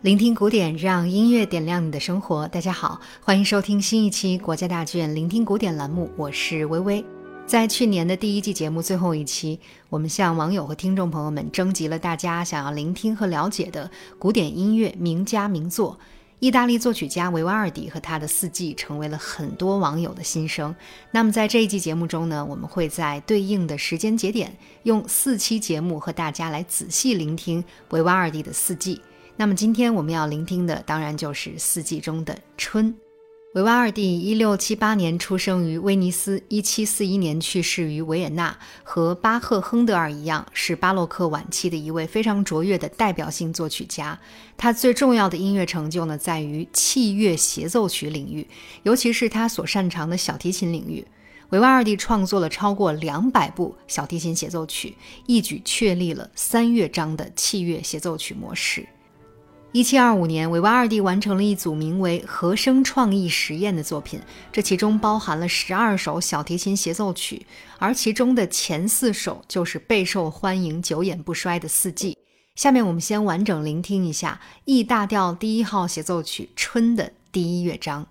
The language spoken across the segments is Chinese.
聆听古典，让音乐点亮你的生活。大家好，欢迎收听新一期国家大剧院聆听古典栏目，我是微微。在去年的第一季节目最后一期，我们向网友和听众朋友们征集了大家想要聆听和了解的古典音乐名家名作。意大利作曲家维瓦尔第和他的四季成为了很多网友的心声。那么在这一季节目中呢，我们会在对应的时间节点，用四期节目和大家来仔细聆听维瓦尔第的四季。那么今天我们要聆听的，当然就是四季中的春。维瓦尔第一六七八年出生于威尼斯，一七四一年去世于维也纳。和巴赫、亨德尔一样，是巴洛克晚期的一位非常卓越的代表性作曲家。他最重要的音乐成就呢，在于器乐协奏曲领域，尤其是他所擅长的小提琴领域。维瓦尔第创作了超过两百部小提琴协奏曲，一举确立了三乐章的器乐协奏曲模式。一七二五年，维瓦二弟完成了一组名为《和声创意实验》的作品，这其中包含了十二首小提琴协奏曲，而其中的前四首就是备受欢迎、久演不衰的四季。下面我们先完整聆听一下 E 大调第一号协奏曲《春》的第一乐章。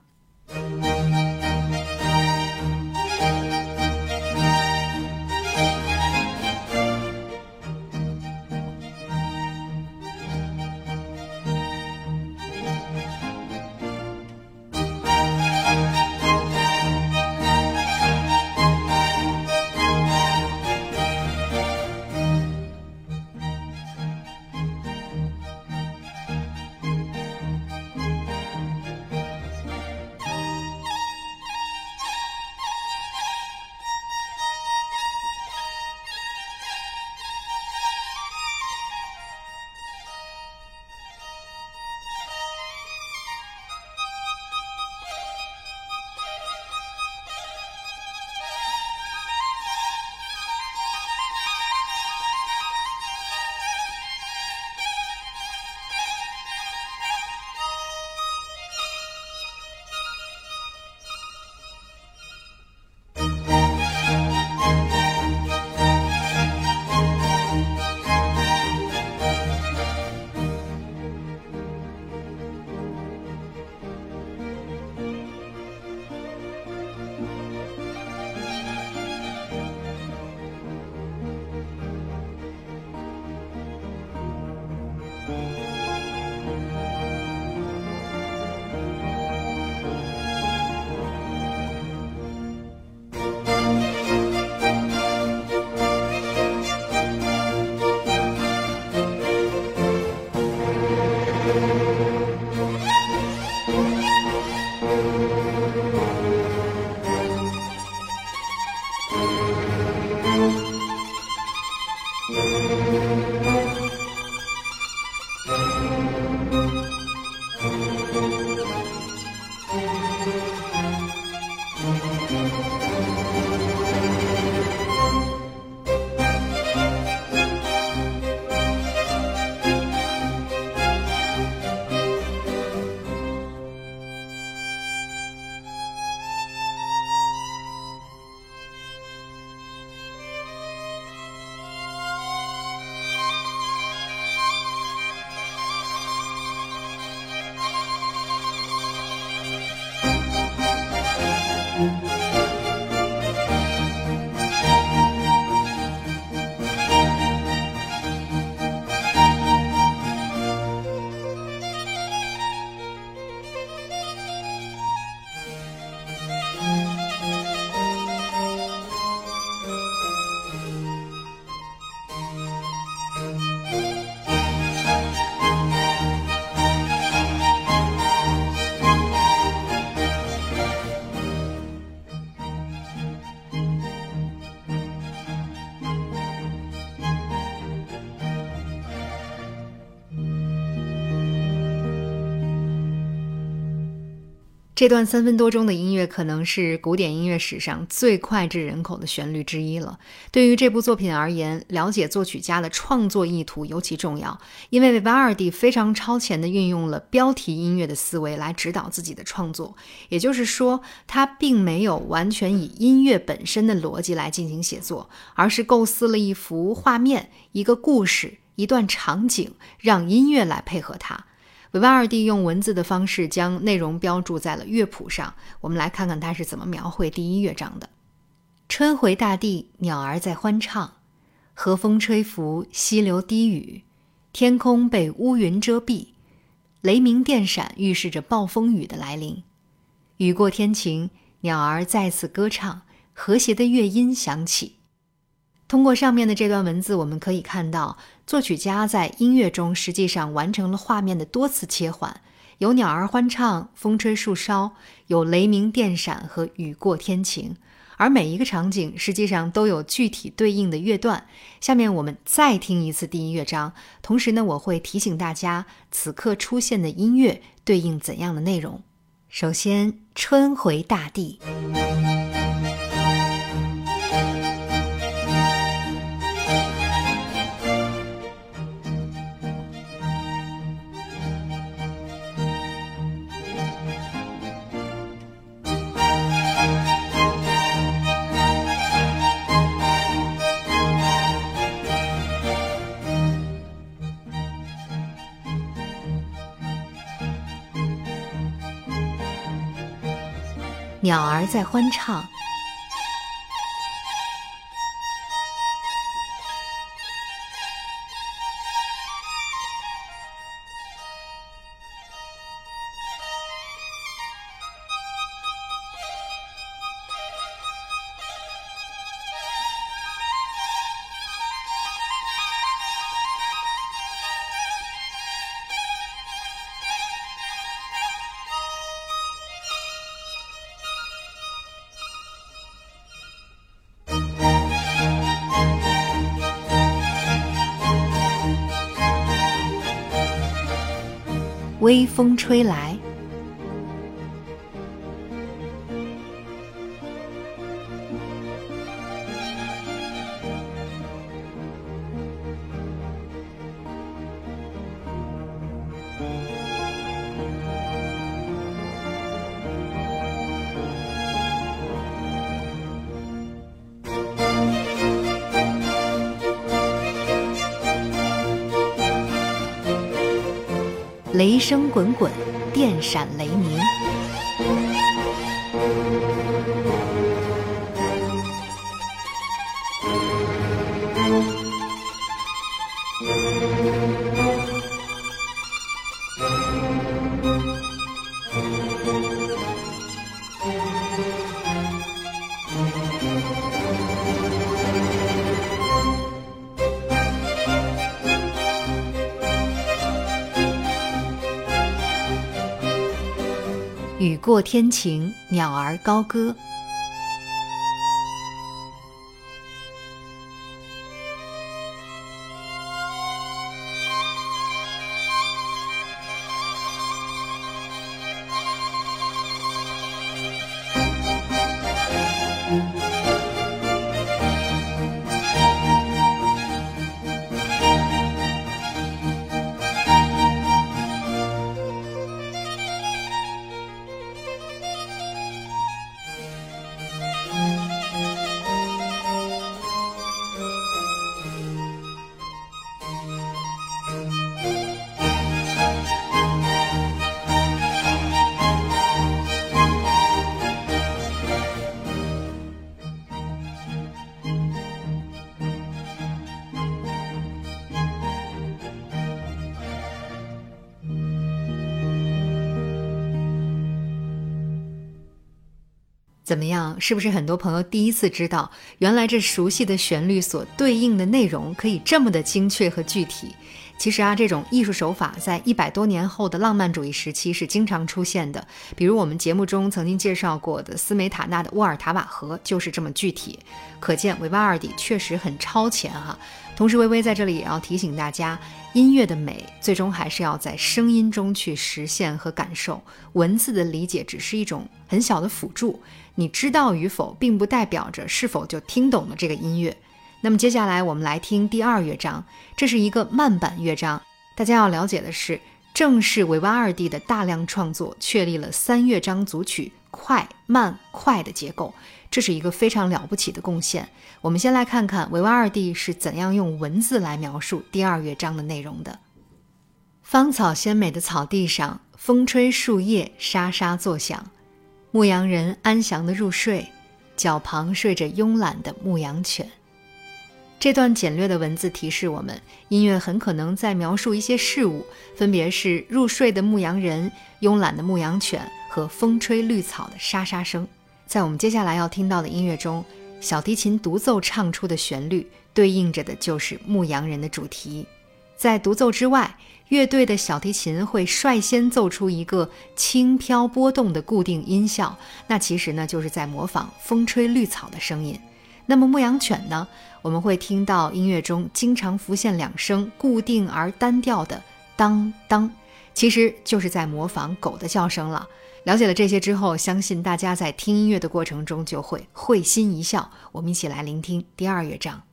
这段三分多钟的音乐可能是古典音乐史上最脍炙人口的旋律之一了。对于这部作品而言，了解作曲家的创作意图尤其重要，因为维瓦尔第非常超前地运用了标题音乐的思维来指导自己的创作。也就是说，他并没有完全以音乐本身的逻辑来进行写作，而是构思了一幅画面、一个故事、一段场景，让音乐来配合它。维瓦尔第用文字的方式将内容标注在了乐谱上。我们来看看他是怎么描绘第一乐章的：春回大地，鸟儿在欢唱，和风吹拂，溪流低语，天空被乌云遮蔽，雷鸣电闪预示着暴风雨的来临。雨过天晴，鸟儿再次歌唱，和谐的乐音响起。通过上面的这段文字，我们可以看到，作曲家在音乐中实际上完成了画面的多次切换，有鸟儿欢唱、风吹树梢，有雷鸣电闪和雨过天晴，而每一个场景实际上都有具体对应的乐段。下面我们再听一次第一乐章，同时呢，我会提醒大家此刻出现的音乐对应怎样的内容。首先，春回大地。鸟儿在欢唱。微风吹来。雷声滚滚，电闪雷鸣。天晴，鸟儿高歌。怎么样？是不是很多朋友第一次知道，原来这熟悉的旋律所对应的内容可以这么的精确和具体？其实啊，这种艺术手法在一百多年后的浪漫主义时期是经常出现的。比如我们节目中曾经介绍过的斯梅塔纳的《沃尔塔瓦河》就是这么具体。可见维瓦尔第确实很超前哈。同时，微微在这里也要提醒大家，音乐的美最终还是要在声音中去实现和感受，文字的理解只是一种很小的辅助。你知道与否，并不代表着是否就听懂了这个音乐。那么接下来我们来听第二乐章，这是一个慢板乐章。大家要了解的是，正是维瓦尔第的大量创作确立了三乐章组曲快慢快的结构，这是一个非常了不起的贡献。我们先来看看维瓦尔第是怎样用文字来描述第二乐章的内容的。芳草鲜美的草地上，风吹树叶沙沙作响，牧羊人安详的入睡，脚旁睡着慵懒的牧羊犬。这段简略的文字提示我们，音乐很可能在描述一些事物，分别是入睡的牧羊人、慵懒的牧羊犬和风吹绿草的沙沙声。在我们接下来要听到的音乐中，小提琴独奏唱出的旋律对应着的就是牧羊人的主题。在独奏之外，乐队的小提琴会率先奏出一个轻飘波动的固定音效，那其实呢就是在模仿风吹绿草的声音。那么牧羊犬呢？我们会听到音乐中经常浮现两声固定而单调的当当，其实就是在模仿狗的叫声了。了解了这些之后，相信大家在听音乐的过程中就会会心一笑。我们一起来聆听第二乐章。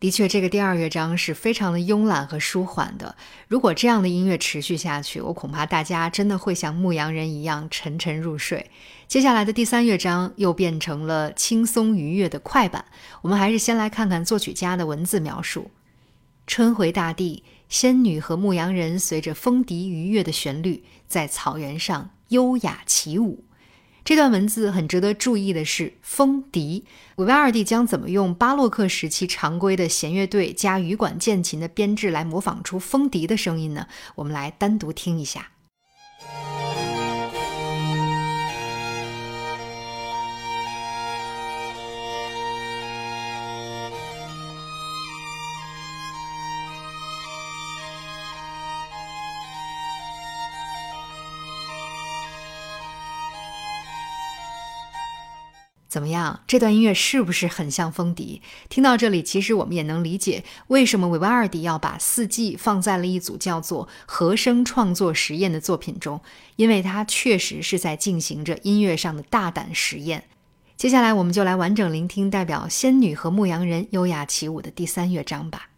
的确，这个第二乐章是非常的慵懒和舒缓的。如果这样的音乐持续下去，我恐怕大家真的会像牧羊人一样沉沉入睡。接下来的第三乐章又变成了轻松愉悦的快板。我们还是先来看看作曲家的文字描述：春回大地，仙女和牧羊人随着风笛愉悦的旋律，在草原上优雅起舞。这段文字很值得注意的是，风笛。维维尔第将怎么用巴洛克时期常规的弦乐队加羽管键琴的编制来模仿出风笛的声音呢？我们来单独听一下。怎么样？这段音乐是不是很像风笛？听到这里，其实我们也能理解为什么维瓦尔第要把四季放在了一组叫做和声创作实验的作品中，因为它确实是在进行着音乐上的大胆实验。接下来，我们就来完整聆听代表仙女和牧羊人优雅起舞的第三乐章吧。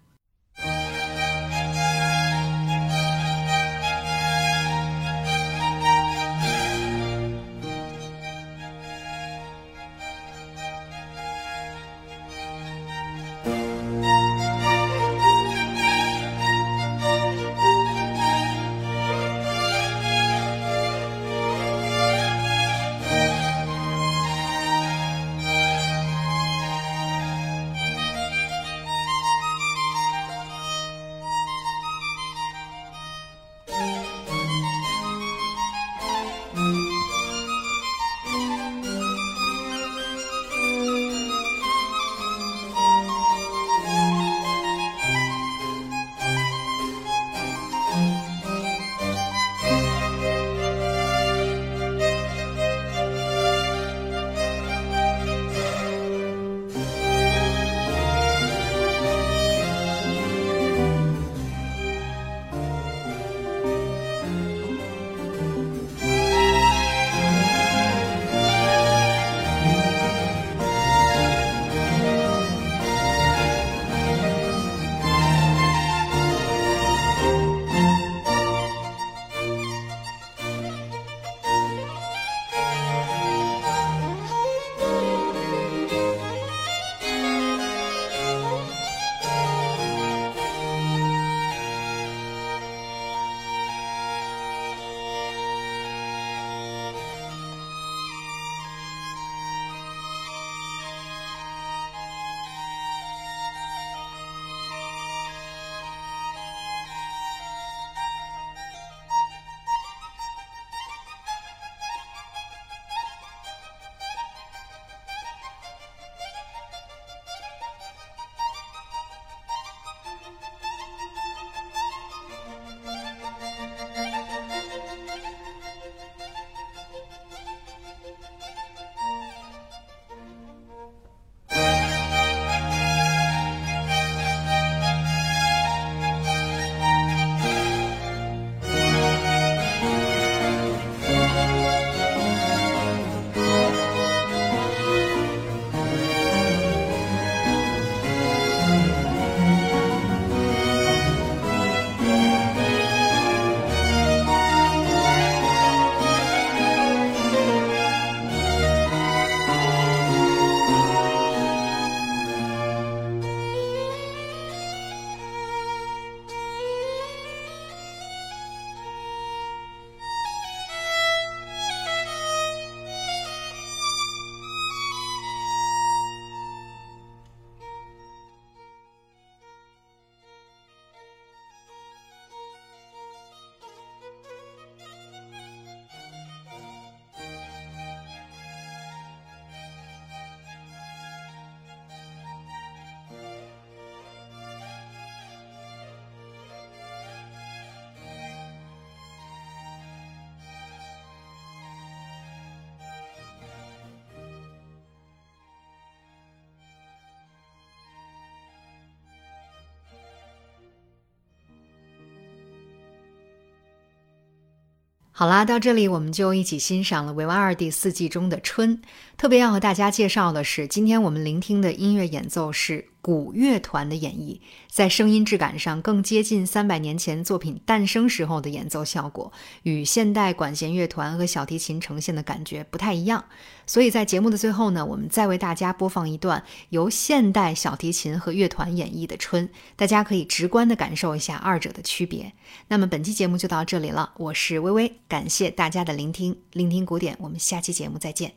好啦，到这里我们就一起欣赏了维瓦尔第四季中的《春》。特别要和大家介绍的是，今天我们聆听的音乐演奏是古乐团的演绎，在声音质感上更接近三百年前作品诞生时候的演奏效果，与现代管弦乐团和小提琴呈现的感觉不太一样。所以在节目的最后呢，我们再为大家播放一段由现代小提琴和乐团演绎的《春》，大家可以直观地感受一下二者的区别。那么本期节目就到这里了，我是微微。感谢大家的聆听，聆听古典，我们下期节目再见。